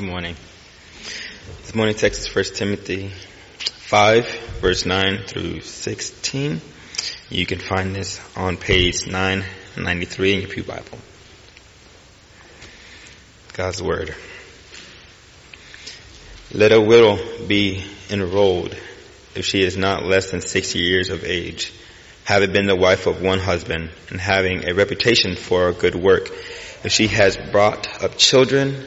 Good morning. This morning text is 1 Timothy 5, verse 9 through 16. You can find this on page 993 in your Pew Bible. God's Word. Let a widow be enrolled if she is not less than 60 years of age, having been the wife of one husband, and having a reputation for good work. If she has brought up children,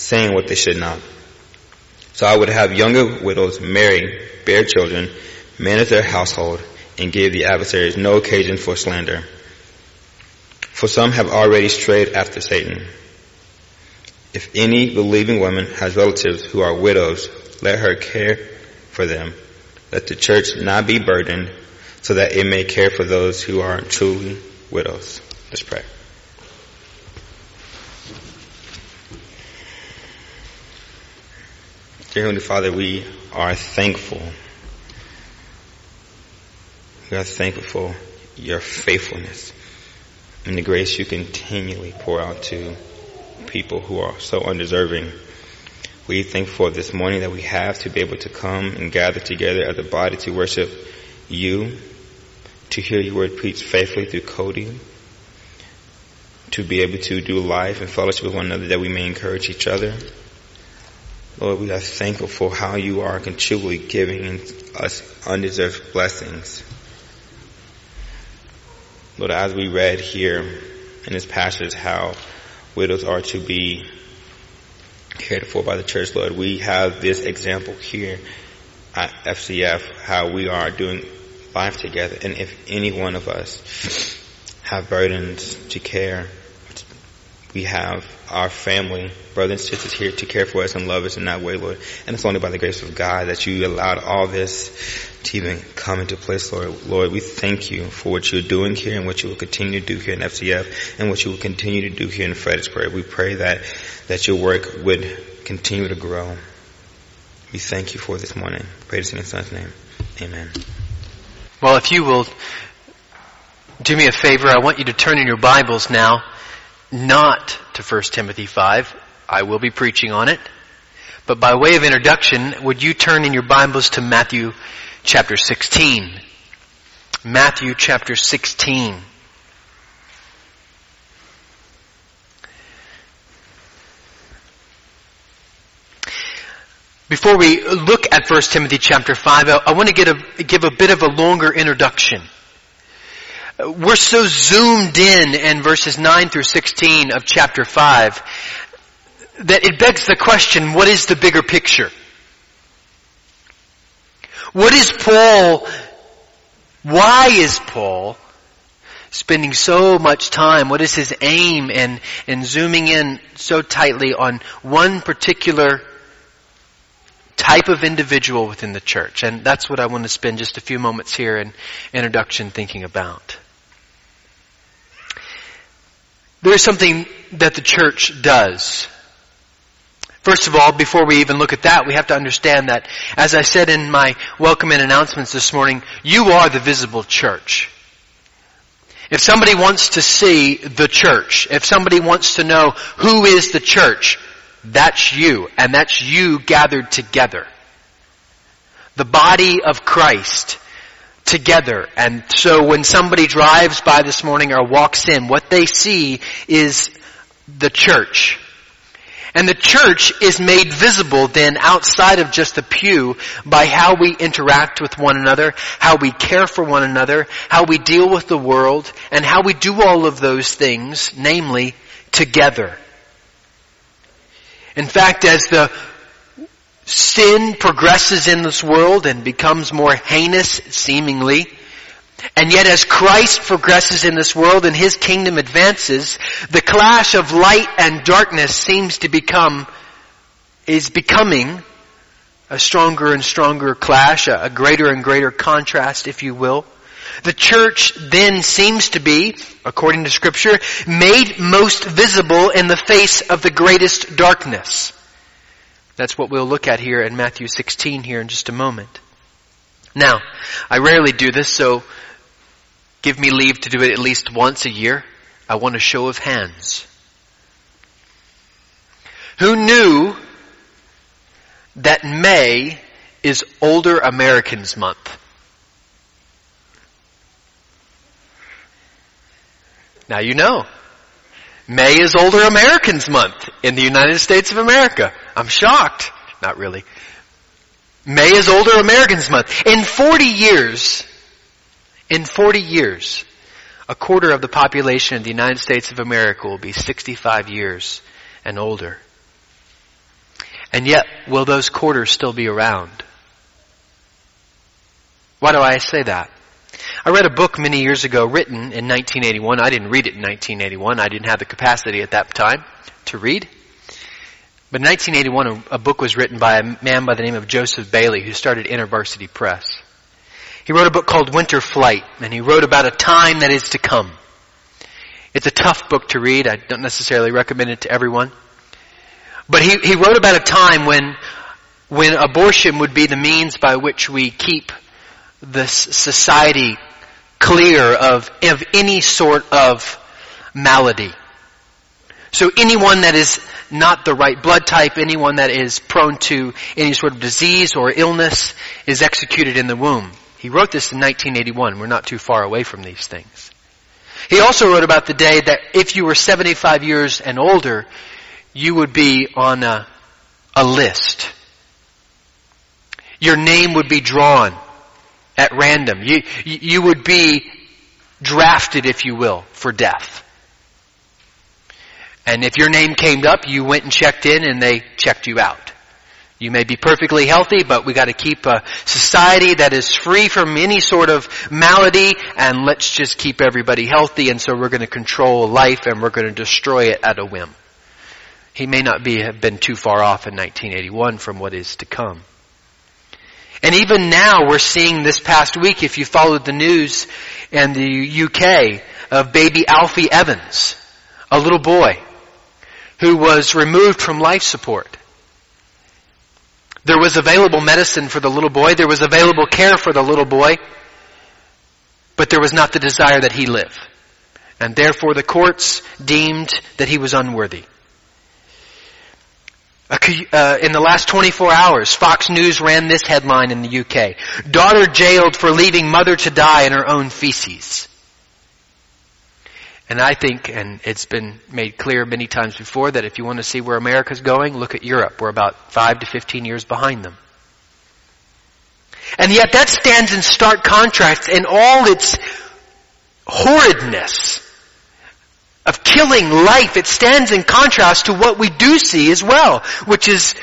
saying what they should not. So I would have younger widows marry, bear children, manage their household, and give the adversaries no occasion for slander. For some have already strayed after Satan. If any believing woman has relatives who are widows, let her care for them. Let the church not be burdened so that it may care for those who are truly widows. Let's pray. Dear Heavenly Father, we are thankful. We are thankful for your faithfulness and the grace you continually pour out to people who are so undeserving. We thank for this morning that we have to be able to come and gather together as a body to worship you, to hear your word preached faithfully through Cody, to be able to do life and fellowship with one another that we may encourage each other. Lord, we are thankful for how you are continually giving us undeserved blessings. Lord, as we read here in this passage how widows are to be cared for by the church, Lord, we have this example here at FCF, how we are doing life together. And if any one of us have burdens to care, we have our family, brothers and sisters here to care for us and love us in that way, Lord. And it's only by the grace of God that you allowed all this to even come into place, Lord. Lord, we thank you for what you're doing here and what you will continue to do here in FCF and what you will continue to do here in Fredericksburg. We pray that, that your work would continue to grow. We thank you for this morning. Pray this in your son's name. Amen. Well, if you will do me a favor, I want you to turn in your Bibles now not to 1 Timothy 5. I will be preaching on it. But by way of introduction, would you turn in your Bibles to Matthew chapter 16? Matthew chapter 16. Before we look at 1 Timothy chapter 5, I want to get a, give a bit of a longer introduction we're so zoomed in in verses 9 through 16 of chapter 5 that it begs the question, what is the bigger picture? What is Paul, why is Paul spending so much time? What is his aim in, in zooming in so tightly on one particular type of individual within the church? And that's what I want to spend just a few moments here in introduction thinking about. There is something that the church does. First of all, before we even look at that, we have to understand that, as I said in my welcome and announcements this morning, you are the visible church. If somebody wants to see the church, if somebody wants to know who is the church, that's you, and that's you gathered together. The body of Christ together. And so when somebody drives by this morning or walks in, what they see is the church. And the church is made visible then outside of just the pew by how we interact with one another, how we care for one another, how we deal with the world, and how we do all of those things, namely, together. In fact, as the sin progresses in this world and becomes more heinous, seemingly. And yet as Christ progresses in this world and His kingdom advances, the clash of light and darkness seems to become is becoming a stronger and stronger clash, a, greater and greater contrast, if you will. The church then seems to be, according to scripture, made most visible in the face of the greatest darkness. That's what we'll look at here in Matthew 16 here in just a moment. Now, I rarely do this, so give me leave to do it at least once a year. I want a show of hands. Who knew that May is Older Americans Month? Now you know. May is Older Americans Month in the United States of America. I'm shocked. Not really. May is Older Americans Month. In 40 years, in 40 years, a quarter of the population of the United States of America will be 65 years and older. And yet, will those quarters still be around? Why do I say that? I read a book many years ago written in 1981. I didn't read it in 1981. I didn't have the capacity at that time to read. But in 1981, a, book was written by a man by the name of Joseph Bayly who started InterVarsity Press. He wrote a book called Winter Flight, and he wrote about a time that is to come. It's a tough book to read. I don't necessarily recommend it to everyone. But he, he wrote about a time when, when abortion would be the means by which we keep this society clear of, of any sort of malady. So anyone that is not the right blood type, anyone that is prone to any sort of disease or illness is executed in the womb. He wrote this in 1981. We're not too far away from these things. He also wrote about the day that if you were 75 years and older, you would be on a, a list. Your name would be drawn at random. You, you would be drafted, if you will, for death. And if your name came up, you went and checked in and they checked you out. You may be perfectly healthy, but we gotta keep a society that is free from any sort of malady and let's just keep everybody healthy and so we're gonna control life and we're gonna destroy it at a whim. He may not be, have been too far off in 1981 from what is to come. And even now we're seeing this past week, if you followed the news in the UK, of baby Alfie Evans, a little boy who was removed from life support. There was available medicine for the little boy, there was available care for the little boy, but there was not the desire that he live. And therefore the courts deemed that he was unworthy. Uh, in the last 24 hours, Fox News ran this headline in the UK. Daughter jailed for leaving mother to die in her own feces. And I think, and it's been made clear many times before, that if you want to see where America's going, look at Europe. We're about 5 to 15 years behind them. And yet that stands in stark contrast in all its horridness of killing life, it stands in contrast to what we do see as well, which is,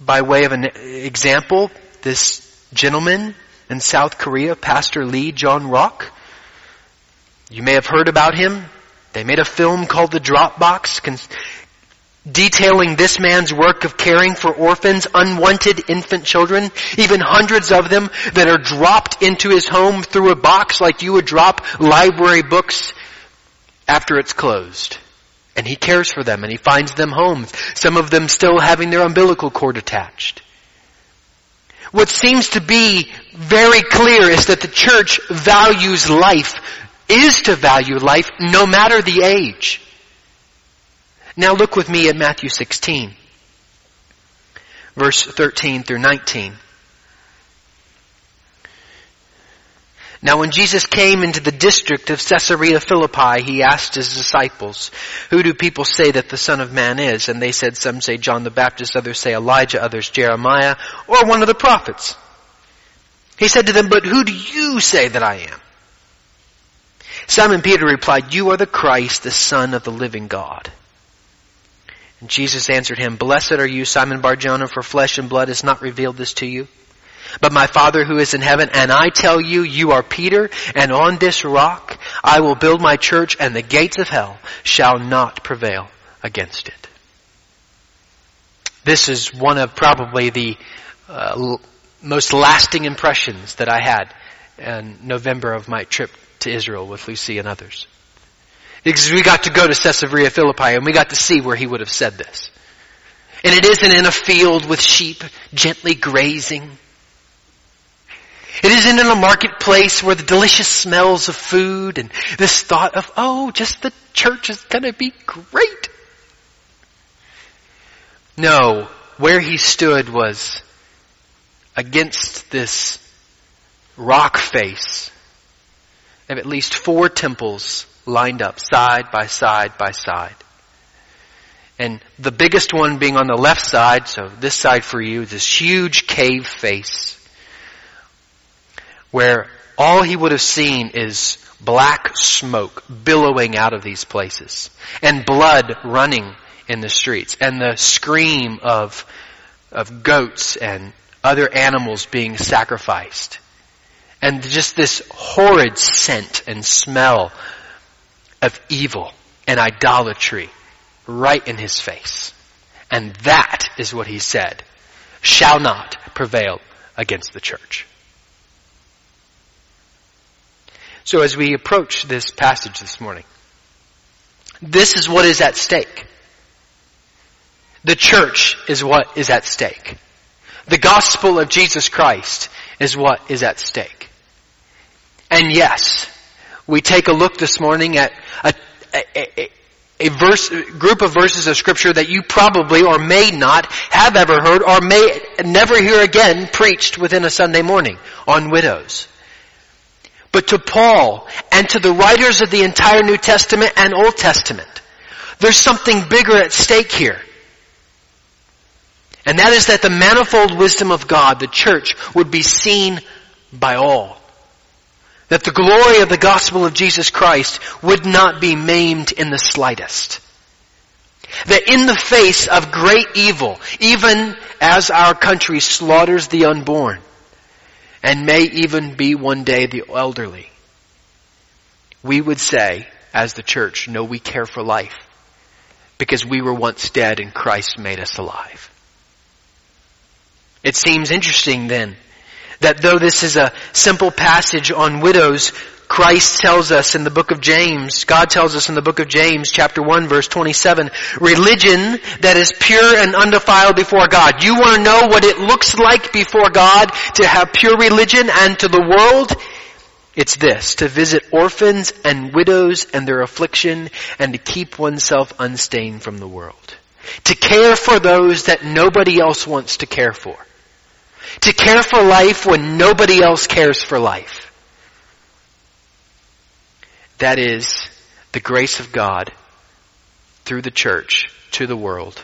by way of an example, this gentleman in South Korea, Pastor Lee Jong-rak. You may have heard about him. They made a film called The Dropbox, con- detailing this man's work of caring for orphans, unwanted infant children, even hundreds of them that are dropped into his home through a box like you would drop library books after it's closed. And he cares for them and he finds them homes. Some of them still having their umbilical cord attached. What seems to be very clear is that the church values life, is to value life no matter the age. Now look with me at Matthew 16, verse 13 through 19. Now when Jesus came into the district of Caesarea Philippi, he asked his disciples, who do people say that the Son of Man is? And they said, some say John the Baptist, others say Elijah, others Jeremiah, or one of the prophets. He said to them, but who do you say that I am? Simon Peter replied, you are the Christ, the Son of the living God. And Jesus answered him, blessed are you, Simon Barjona, for flesh and blood has not revealed this to you but my Father who is in heaven, and I tell you, you are Peter, and on this rock I will build my church, and the gates of hell shall not prevail against it. This is one of probably the uh, most lasting impressions that I had in November of my trip to Israel with Lucy and others. Because we got to go to Caesarea Philippi and we got to see where he would have said this. And it isn't in a field with sheep gently grazing. It isn't in a marketplace where the delicious smells of food and this thought of, oh, just the church is gonna be great. No, where he stood was against this rock face of at least four temples lined up side by side by side. And the biggest one being on the left side, so this side for you, this huge cave face where all he would have seen is black smoke billowing out of these places and blood running in the streets and the scream of, of goats and other animals being sacrificed and just this horrid scent and smell of evil and idolatry right in his face. And that is what he said shall not prevail against the church. So as we approach this passage this morning, this is what is at stake. The church is what is at stake. The gospel of Jesus Christ is what is at stake. And yes, we take a look this morning at a, a, a, a verse, group of verses of scripture that you probably or may not have ever heard or may never hear again preached within a Sunday morning on widows. But to Paul and to the writers of the entire New Testament and Old Testament, there's something bigger at stake here. And that is that the manifold wisdom of God, the church, would be seen by all. That the glory of the gospel of Jesus Christ would not be maimed in the slightest. That in the face of great evil, even as our country slaughters the unborn, and may even be one day the elderly, we would say, as the church, no, we care for life, because we were once dead and Christ made us alive. It seems interesting then that though this is a simple passage on widows, Christ tells us in the book of James, God tells us in the book of James chapter 1 verse 27, religion that is pure and undefiled before God. You want to know what it looks like before God to have pure religion and to the world? It's this, to visit orphans and widows and their affliction and to keep oneself unstained from the world. To care for those that nobody else wants to care for. To care for life when nobody else cares for life. That is the grace of God through the church to the world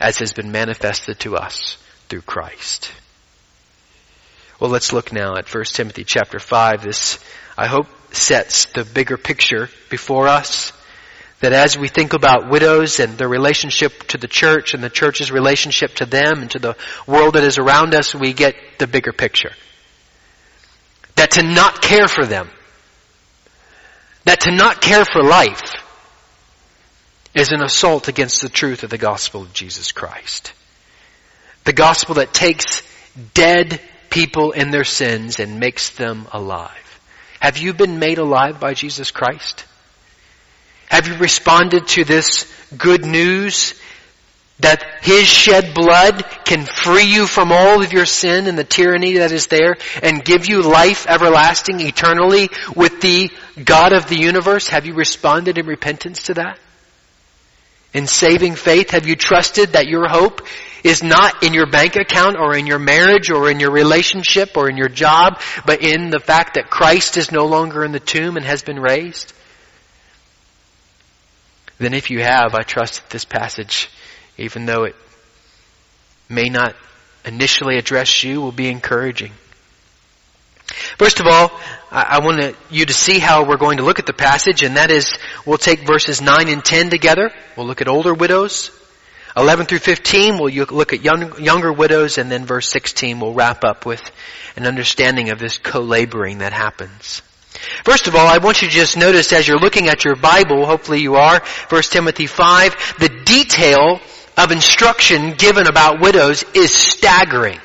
as has been manifested to us through Christ. Well, let's look now at 1 Timothy chapter 5. This, I hope, sets the bigger picture before us that as we think about widows and their relationship to the church and the church's relationship to them and to the world that is around us, we get the bigger picture. That to not care for them, that to not care for life is an assault against the truth of the gospel of Jesus Christ. The gospel that takes dead people in their sins and makes them alive. Have you been made alive by Jesus Christ? Have you responded to this good news that His shed blood can free you from all of your sin and the tyranny that is there and give you life everlasting eternally with the God of the universe? Have you responded in repentance to that? In saving faith, have you trusted that your hope is not in your bank account or in your marriage or in your relationship or in your job, but in the fact that Christ is no longer in the tomb and has been raised? Then if you have, I trust that this passage, even though it may not initially address you, will be encouraging. First of all, I want you to see how we're going to look at the passage, and that is, we'll take verses 9 and 10 together. We'll look at older widows. 11 through 15, we'll look at young, younger widows, and then verse 16, we'll wrap up with an understanding of this co-laboring that happens. First of all, I want you to just notice as you're looking at your Bible, hopefully you are, 1 Timothy 5, the detail of instruction given about widows is staggering.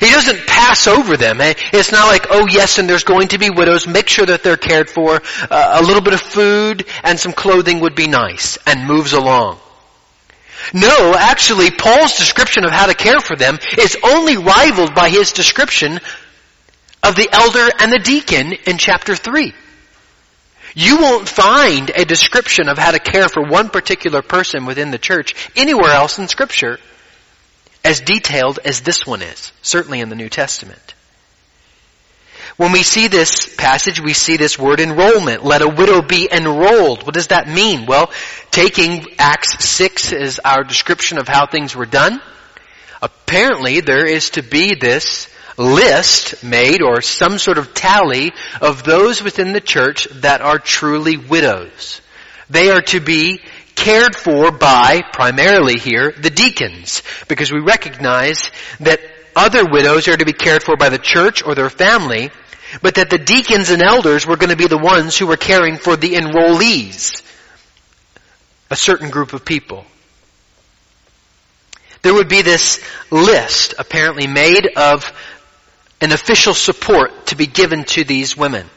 He doesn't pass over them. Eh? It's not like, oh yes, and there's going to be widows. Make sure that they're cared for. Uh, a little bit of food and some clothing would be nice. And moves along. No, actually, Paul's description of how to care for them is only rivaled by his description of the elder and the deacon in chapter 3. You won't find a description of how to care for one particular person within the church anywhere else in scripture as detailed as this one is, certainly in the New Testament. When we see this passage, we see this word enrollment. Let a widow be enrolled. What does that mean? Well, taking Acts 6 as our description of how things were done, apparently there is to be this list made or some sort of tally of those within the church that are truly widows. They are to be cared for by, primarily here, the deacons, because we recognize that other widows are to be cared for by the church or their family, but that the deacons and elders were going to be the ones who were caring for the enrollees, a certain group of people. There would be this list apparently made of an official support to be given to these women.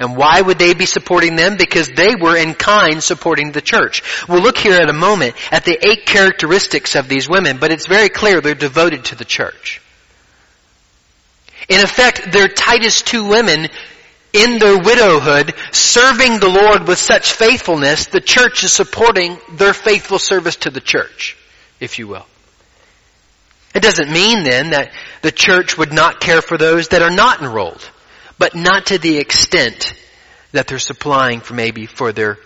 And why would they be supporting them? Because they were in kind supporting the church. We'll look here in a moment at the eight characteristics of these women, but it's very clear they're devoted to the church. In effect, they're Titus 2 women in their widowhood, serving the Lord with such faithfulness, the church is supporting their faithful service to the church, if you will. It doesn't mean then that the church would not care for those that are not enrolled but not to the extent that they're supplying for maybe for their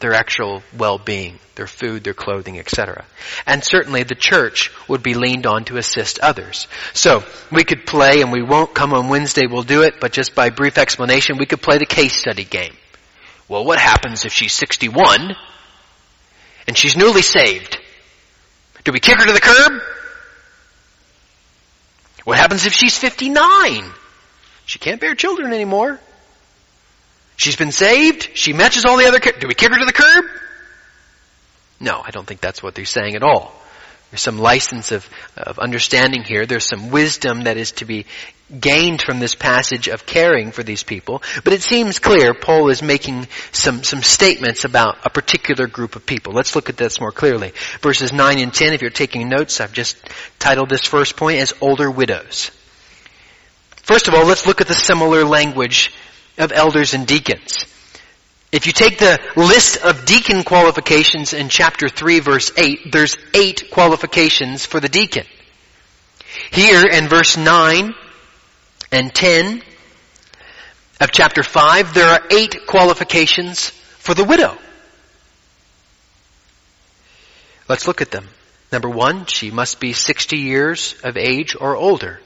their actual well-being, their food, their clothing, etc. And certainly the church would be leaned on to assist others. So, we could play, and we won't come on Wednesday, we'll do it, but just by brief explanation, we could play the case study game. Well, what happens if she's 61 and she's newly saved? Do we kick her to the curb? What happens if she's 59 she can't bear children anymore. She's been saved. She matches all the other. Do we kick her to the curb? No, I don't think that's what they're saying at all. There's some license of, of understanding here. There's some wisdom that is to be gained from this passage of caring for these people. But it seems clear Paul is making some, some statements about a particular group of people. Let's look at this more clearly. Verses 9 and 10, if you're taking notes, I've just titled this first point as older widows. First of all, let's look at the similar language of elders and deacons. If you take the list of deacon qualifications in chapter 3 verse 8, there's eight qualifications for the deacon. Here in verse 9 and 10 of chapter 5, there are eight qualifications for the widow. Let's look at them. Number one, she must be 60 years of age or older.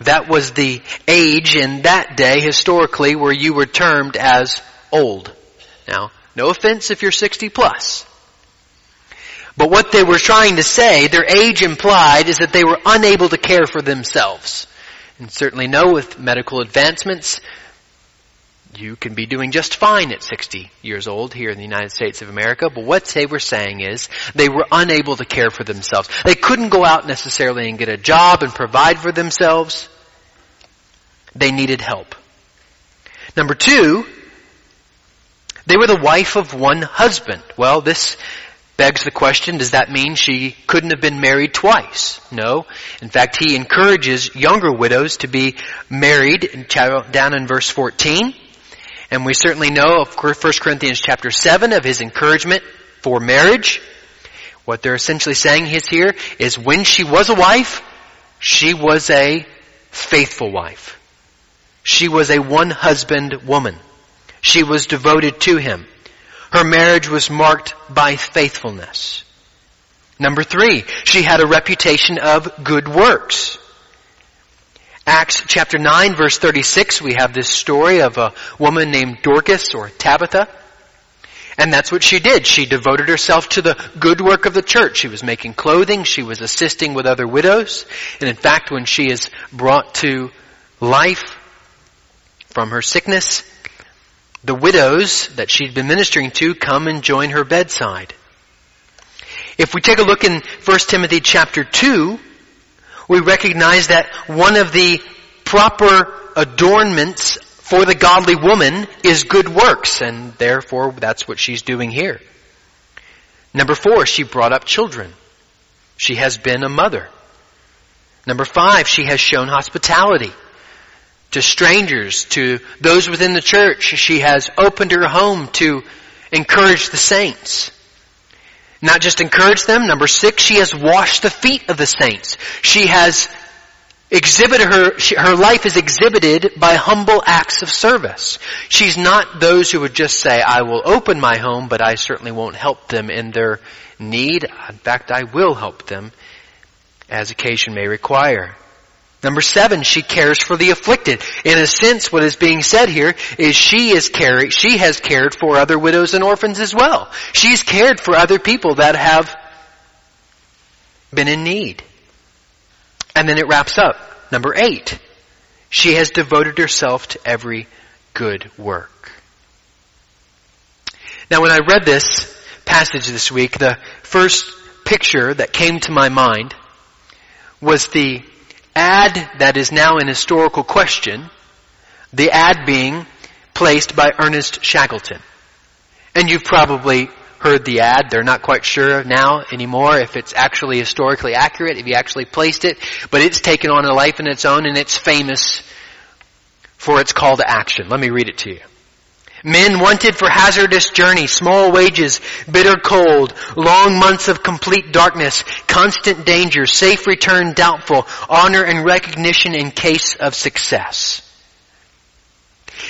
That was the age in that day historically where you were termed as old. Now, no offense if you're 60 plus. But what they were trying to say, their age implied, is that they were unable to care for themselves. And certainly know with medical advancements, you can be doing just fine at 60 years old here in the United States of America, but what they were saying is they were unable to care for themselves. They couldn't go out necessarily and get a job and provide for themselves. They needed help. Number two, they were the wife of one husband. Well, this begs the question, does that mean she couldn't have been married twice? No. In fact, he encourages younger widows to be married down in verse 14. And we certainly know of 1 Corinthians chapter 7 of his encouragement for marriage. What they're essentially saying is here is when she was a wife, she was a faithful wife. She was a one husband woman. She was devoted to him. Her marriage was marked by faithfulness. Number three, she had a reputation of good works. Acts chapter 9 verse 36, we have this story of a woman named Dorcas or Tabitha. And that's what she did. She devoted herself to the good work of the church. She was making clothing. She was assisting with other widows. And in fact, when she is brought to life, from her sickness, the widows that she'd been ministering to come and join her bedside. If we take a look in 1 Timothy chapter 2, we recognize that one of the proper adornments for the godly woman is good works, and therefore that's what she's doing here. Number four, she brought up children. She has been a mother. Number five, she has shown hospitality to strangers, to those within the church. She has opened her home to encourage the saints. Not just encourage them. Number six, she has washed the feet of the saints. She has exhibited her, she, her life is exhibited by humble acts of service. She's not those who would just say, I will open my home, but I certainly won't help them in their need. In fact, I will help them as occasion may require. Number seven, she cares for the afflicted. In a sense, what is being said here is she is caring, she has cared for other widows and orphans as well. She's cared for other people that have been in need. And then it wraps up. Number eight, she has devoted herself to every good work. Now when I read this passage this week, the first picture that came to my mind was the ad that is now an historical question, the ad being placed by Ernest Shackleton. And you've probably heard the ad. They're not quite sure now anymore if it's actually historically accurate, if he actually placed it, but it's taken on a life in its own and it's famous for its call to action. Let me read it to you. Men wanted for hazardous journey, small wages, bitter cold, long months of complete darkness, constant danger, safe return doubtful, honor and recognition in case of success.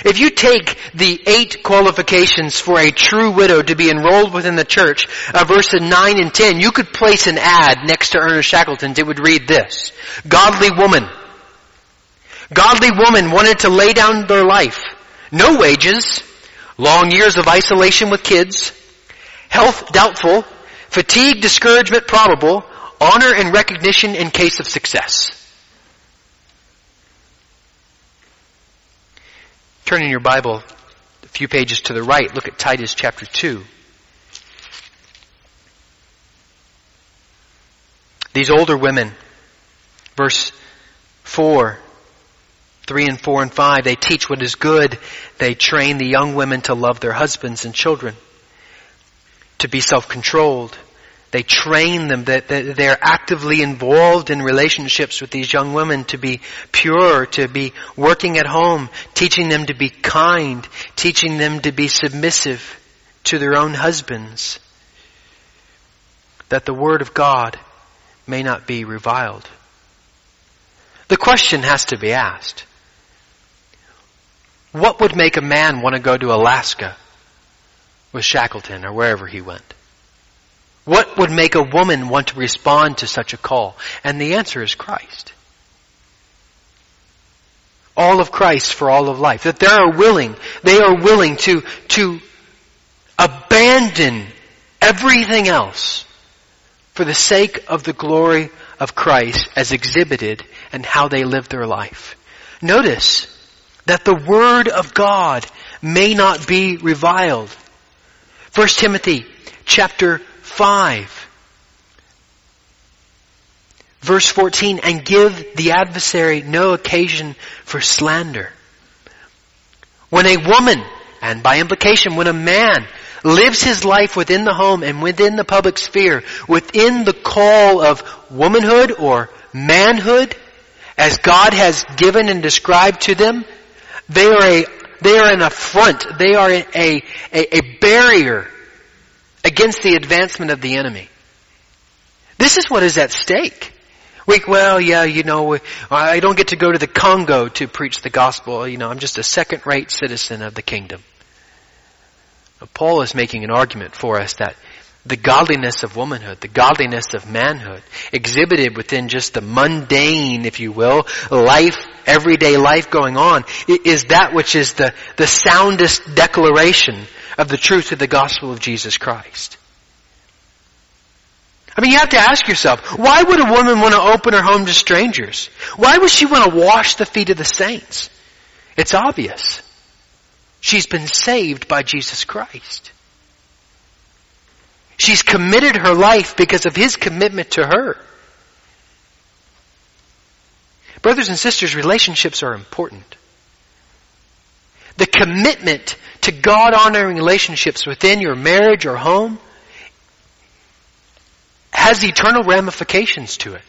If you take the eight qualifications for a true widow to be enrolled within the church, uh, verses 9 and 10, you could place an ad next to Ernest Shackleton's. It would read this. Godly woman. Godly woman wanted to lay down their life. No wages, long years of isolation with kids, health doubtful, fatigue, discouragement probable, honor and recognition in case of success. Turn in your Bible a few pages to the right, look at Titus chapter 2. These older women, verse 4, 3 and 4 and 5, they teach what is good. They train the young women to love their husbands and children, to be self-controlled. They train them that, they're actively involved in relationships with these young women to be pure, to be working at home, teaching them to be kind, teaching them to be submissive to their own husbands, that the Word of God may not be reviled. The question has to be asked. What would make a man want to go to Alaska with Shackleton or wherever he went? What would make a woman want to respond to such a call? And the answer is Christ. All of Christ for all of life. That they are willing, they are willing to, to abandon everything else for the sake of the glory of Christ as exhibited and how they live their life. Notice, that the word of God may not be reviled. 1 Timothy chapter 5 verse 14 and give the adversary no occasion for slander. When a woman and by implication when a man lives his life within the home and within the public sphere, within the call of womanhood or manhood, as God has given and described to them, they are a, they are an affront. They are a, a, a barrier against the advancement of the enemy. This is what is at stake. We, well, yeah, you know, I don't get to go to the Congo to preach the gospel. You know, I'm just a second-rate citizen of the kingdom. Paul is making an argument for us that the godliness of womanhood, the godliness of manhood, exhibited within just the mundane, if you will, life, everyday life going on, is that which is the, the soundest declaration of the truth of the gospel of Jesus Christ. I mean, you have to ask yourself, why would a woman want to open her home to strangers? Why would she want to wash the feet of the saints? It's obvious. She's been saved by Jesus Christ. She's committed her life because of his commitment to her. Brothers and sisters, relationships are important. The commitment to God honoring relationships within your marriage or home has eternal ramifications to it.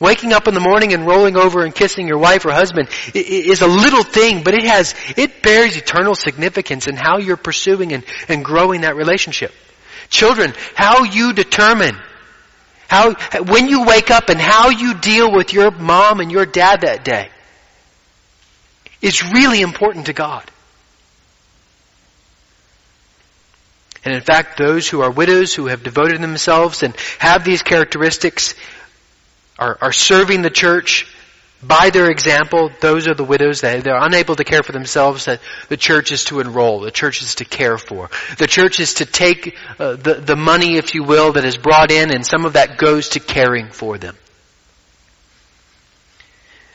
Waking up in the morning and rolling over and kissing your wife or husband is a little thing, but it has, it bears eternal significance in how you're pursuing and, and growing that relationship. Children, how you determine how, when you wake up and how you deal with your mom and your dad that day is really important to God. And in fact, those who are widows who have devoted themselves and have these characteristics are, are serving the church by their example. Those are the widows that they're unable to care for themselves that the church is to enroll. The church is to care for. The church is to take uh, the, the money, if you will, that is brought in and some of that goes to caring for them.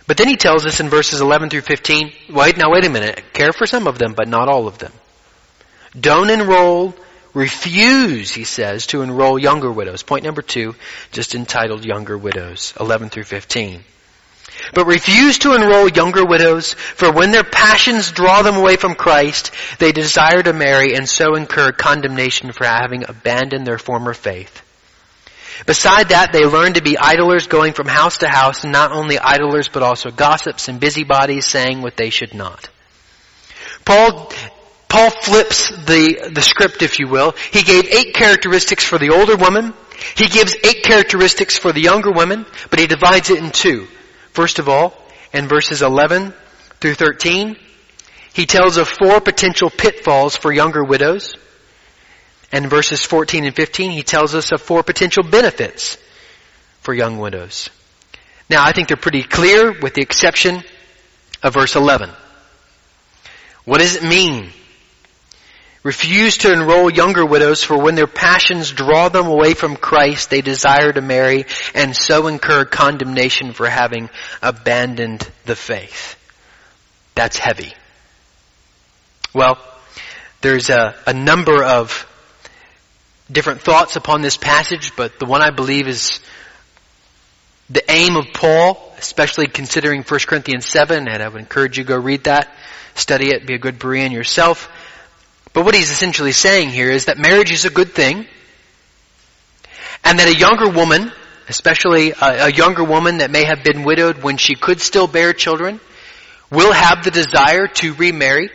But then he tells us in verses 11 through 15, wait, now wait a minute, care for some of them, but not all of them. Don't enroll refuse, he says, to enroll younger widows. Point number two, just entitled Younger Widows, 11 through 15. But refuse to enroll younger widows, for when their passions draw them away from Christ, they desire to marry and so incur condemnation for having abandoned their former faith. Beside that, they learn to be idlers going from house to house, not only idlers, but also gossips and busybodies saying what they should not. Paul Paul flips the, the script, if you will. He gave eight characteristics for the older woman. He gives eight characteristics for the younger women, but he divides it in two. First of all, in verses 11 through 13, he tells of four potential pitfalls for younger widows. And verses 14 and 15, he tells us of four potential benefits for young widows. Now, I think they're pretty clear with the exception of verse 11. What does it mean Refuse to enroll younger widows for when their passions draw them away from Christ, they desire to marry and so incur condemnation for having abandoned the faith. That's heavy. Well, there's a, a number of different thoughts upon this passage, but the one I believe is the aim of Paul, especially considering 1 Corinthians 7, and I would encourage you to go read that, study it, be a good Berean yourself, but what he's essentially saying here is that marriage is a good thing, and that a younger woman, especially a, a younger woman that may have been widowed when she could still bear children, will have the desire to remarry.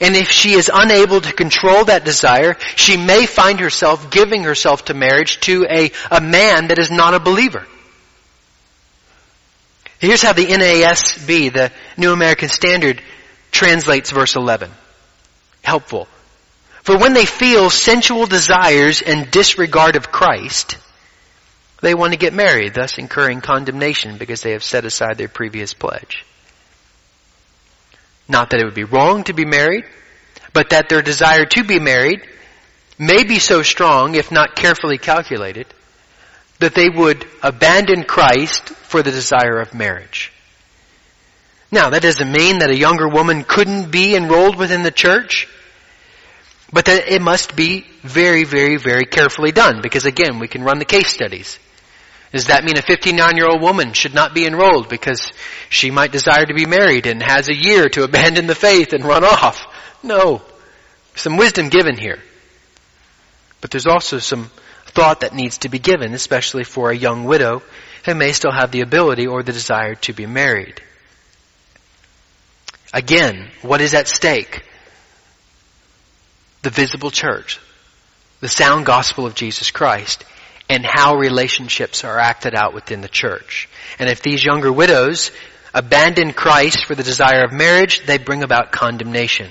And if she is unable to control that desire, she may find herself giving herself to marriage to a, a man that is not a believer. Here's how the NASB, the New American Standard, translates verse 11 helpful. For when they feel sensual desires and disregard of Christ, they want to get married, thus incurring condemnation because they have set aside their previous pledge. Not that it would be wrong to be married, but that their desire to be married may be so strong, if not carefully calculated, that they would abandon Christ for the desire of marriage. Now, that doesn't mean that a younger woman couldn't be enrolled within the church. But that it must be very, very, very carefully done because again, we can run the case studies. Does that mean a 59 year old woman should not be enrolled because she might desire to be married and has a year to abandon the faith and run off? No. Some wisdom given here. But there's also some thought that needs to be given, especially for a young widow who may still have the ability or the desire to be married. Again, what is at stake? The visible church, the sound gospel of Jesus Christ, and how relationships are acted out within the church. And if these younger widows abandon Christ for the desire of marriage, they bring about condemnation.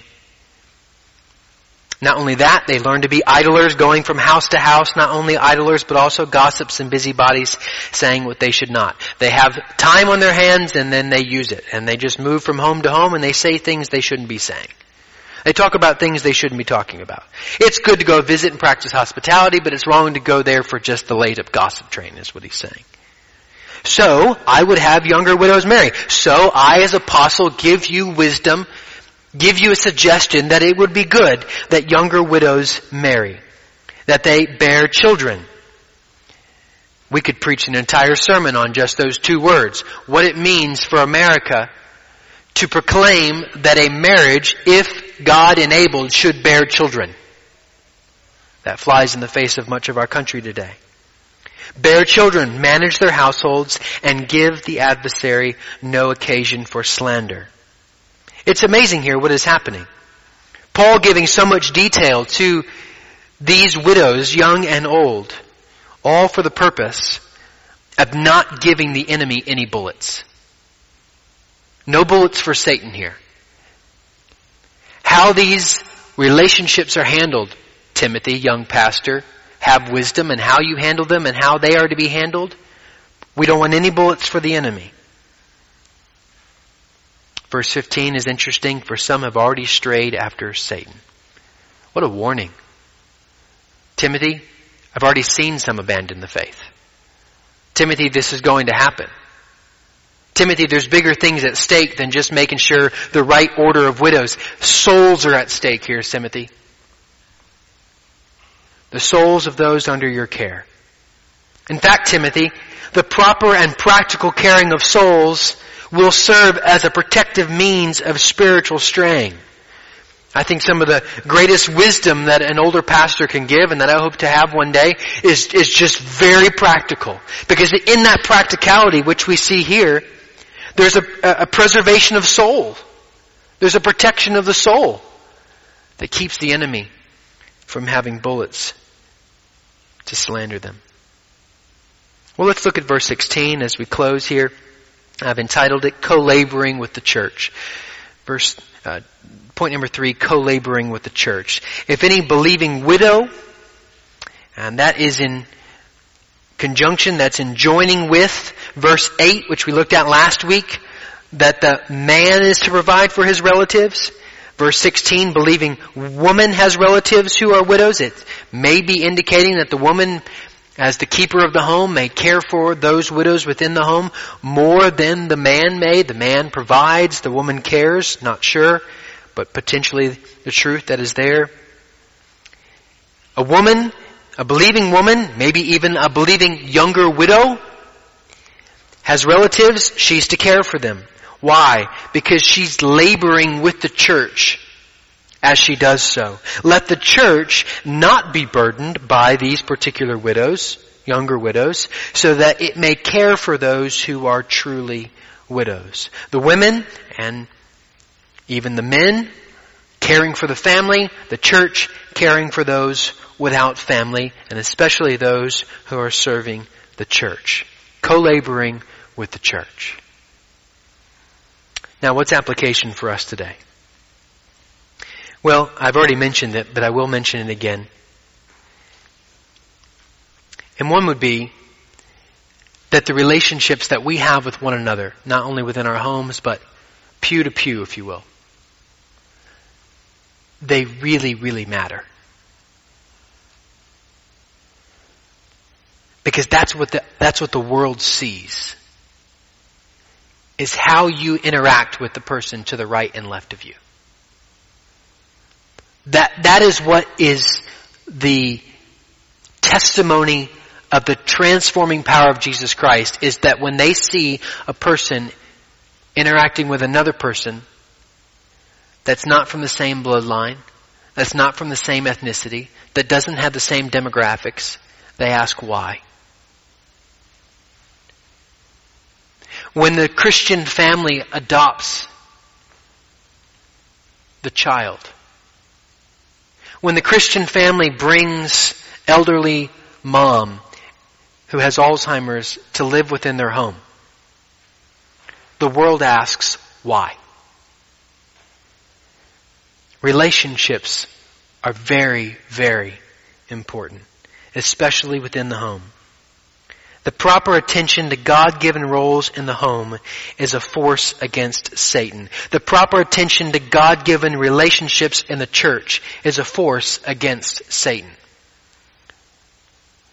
Not only that, they learn to be idlers going from house to house, not only idlers, but also gossips and busybodies saying what they should not. They have time on their hands and then they use it. And they just move from home to home and they say things they shouldn't be saying. They talk about things they shouldn't be talking about. It's good to go visit and practice hospitality, but it's wrong to go there for just the late up gossip train, is what he's saying. So, I would have younger widows marry. So, I as apostle give you wisdom, give you a suggestion that it would be good that younger widows marry. that they bear children. We could preach an entire sermon on just those two words. What it means for America to proclaim that a marriage, if God enabled, should bear children. That flies in the face of much of our country today. Bear children, manage their households, and give the adversary no occasion for slander. It's amazing here what is happening. Paul giving so much detail to these widows, young and old, all for the purpose of not giving the enemy any bullets. No bullets for Satan here. How these relationships are handled, Timothy, young pastor, have wisdom in how you handle them and how they are to be handled. We don't want any bullets for the enemy. Verse 15 is interesting, for some have already strayed after Satan. What a warning. Timothy, I've already seen some abandon the faith. Timothy, this is going to happen. Timothy, there's bigger things at stake than just making sure the right order of widows. Souls are at stake here, Timothy. The souls of those under your care. In fact, Timothy, the proper and practical caring of souls will serve as a protective means of spiritual straying. I think some of the greatest wisdom that an older pastor can give and that I hope to have one day is, is just very practical. Because in that practicality, which we see here, there's a, a preservation of soul. There's a protection of the soul that keeps the enemy from having bullets to slander them. Well, let's look at verse 16 as we close here. I've entitled it Co-laboring with the Church. Verse, uh, point number three, co-laboring with the church. If any believing widow, and that is in conjunction, that's in joining with verse 8, which we looked at last week, that the man is to provide for his relatives. Verse 16, believing woman has relatives who are widows. It may be indicating that the woman, as the keeper of the home, may care for those widows within the home more than the man may. The man provides, the woman cares, not sure but potentially the truth that is there. A woman, a believing woman, maybe even a believing younger widow, has relatives, she's to care for them. Why? Because she's laboring with the church as she does so. Let the church not be burdened by these particular widows, younger widows, so that it may care for those who are truly widows. The women and even the men caring for the family, the church caring for those without family, and especially those who are serving the church. Co-laboring with the church. Now what's application for us today? Well, I've already mentioned it, but I will mention it again. And one would be that the relationships that we have with one another, not only within our homes, but pew to pew, if you will, they really, really matter. Because that's what the, that's what the world sees. Is how you interact with the person to the right and left of you. That, that is what is the testimony of the transforming power of Jesus Christ is that when they see a person interacting with another person, that's not from the same bloodline, that's not from the same ethnicity, that doesn't have the same demographics, they ask why. When the Christian family adopts the child, when the Christian family brings elderly mom who has Alzheimer's to live within their home, the world asks why. Relationships are very, very important, especially within the home. The proper attention to God-given roles in the home is a force against Satan. The proper attention to God-given relationships in the church is a force against Satan.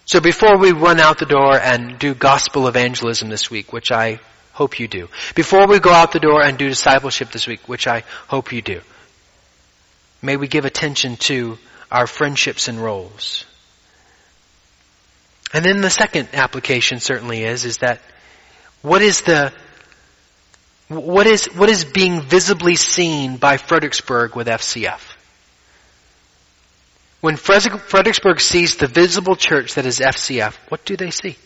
So before we run out the door and do gospel evangelism this week, which I hope you do, before we go out the door and do discipleship this week, which I hope you do, May we give attention to our friendships and roles. And then the second application certainly is, is that what is the, what is, what is being visibly seen by Fredericksburg with FCF? When Fredericksburg sees the visible church that is FCF, what do they see?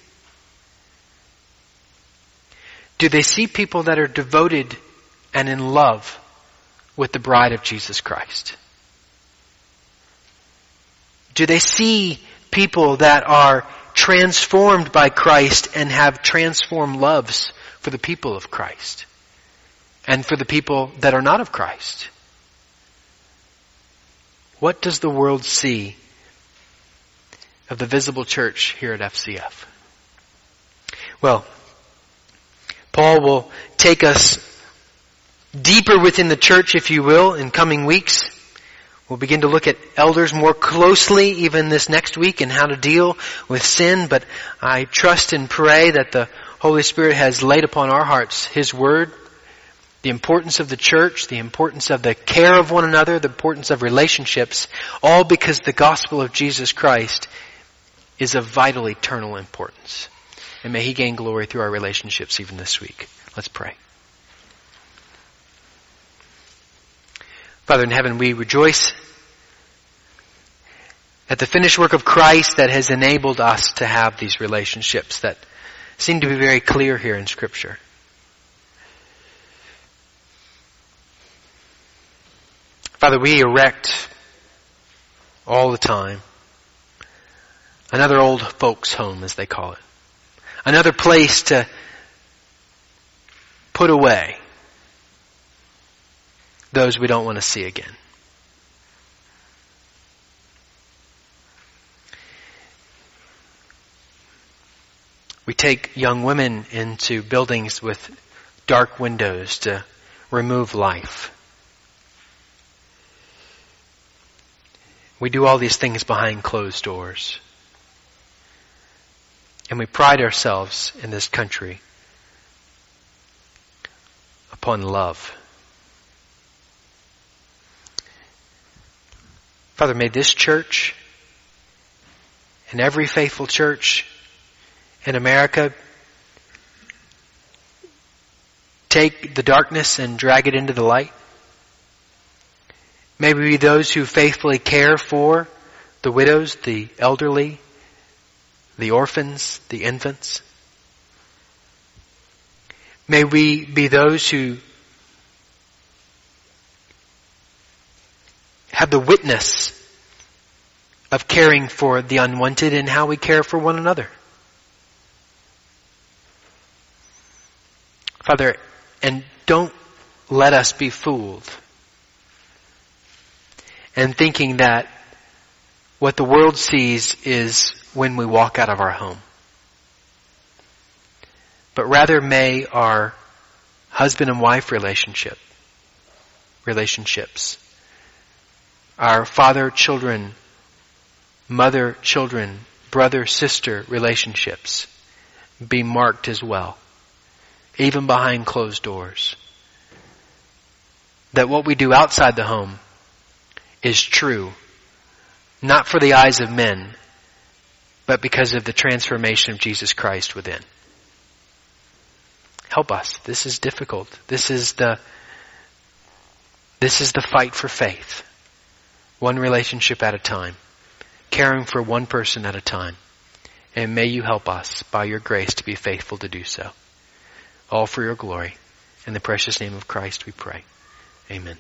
Do they see people that are devoted and in love with the bride of Jesus Christ? Do they see people that are transformed by Christ and have transformed loves for the people of Christ and for the people that are not of Christ? What does the world see of the visible church here at FCF? Well, Paul will take us deeper within the church, if you will, in coming weeks. We'll begin to look at elders more closely even this next week and how to deal with sin, but I trust and pray that the Holy Spirit has laid upon our hearts His Word, the importance of the church, the importance of the care of one another, the importance of relationships, all because the gospel of Jesus Christ is of vital eternal importance. And may He gain glory through our relationships even this week. Let's pray. Father in heaven, we rejoice at the finished work of Christ that has enabled us to have these relationships that seem to be very clear here in Scripture. Father, we erect all the time another old folks' home, as they call it another place to put away those we don't want to see again. We take young women into buildings with dark windows to remove life. We do all these things behind closed doors. And we pride ourselves in this country upon love. Father, may this church and every faithful church in America take the darkness and drag it into the light. May we be those who faithfully care for the widows, the elderly, the orphans, the infants. May we be those who have the witness of caring for the unwanted and how we care for one another. Father, and don't let us be fooled and thinking that what the world sees is when we walk out of our home. But rather may our husband and wife relationship, relationships, our father children, mother children, brother sister relationships be marked as well, even behind closed doors. That what we do outside the home is true, not for the eyes of men, but because of the transformation of Jesus Christ within. Help us. This is difficult. This is the, this is the fight for faith. One relationship at a time. Caring for one person at a time. And may you help us by your grace to be faithful to do so. All for your glory. In the precious name of Christ we pray. Amen.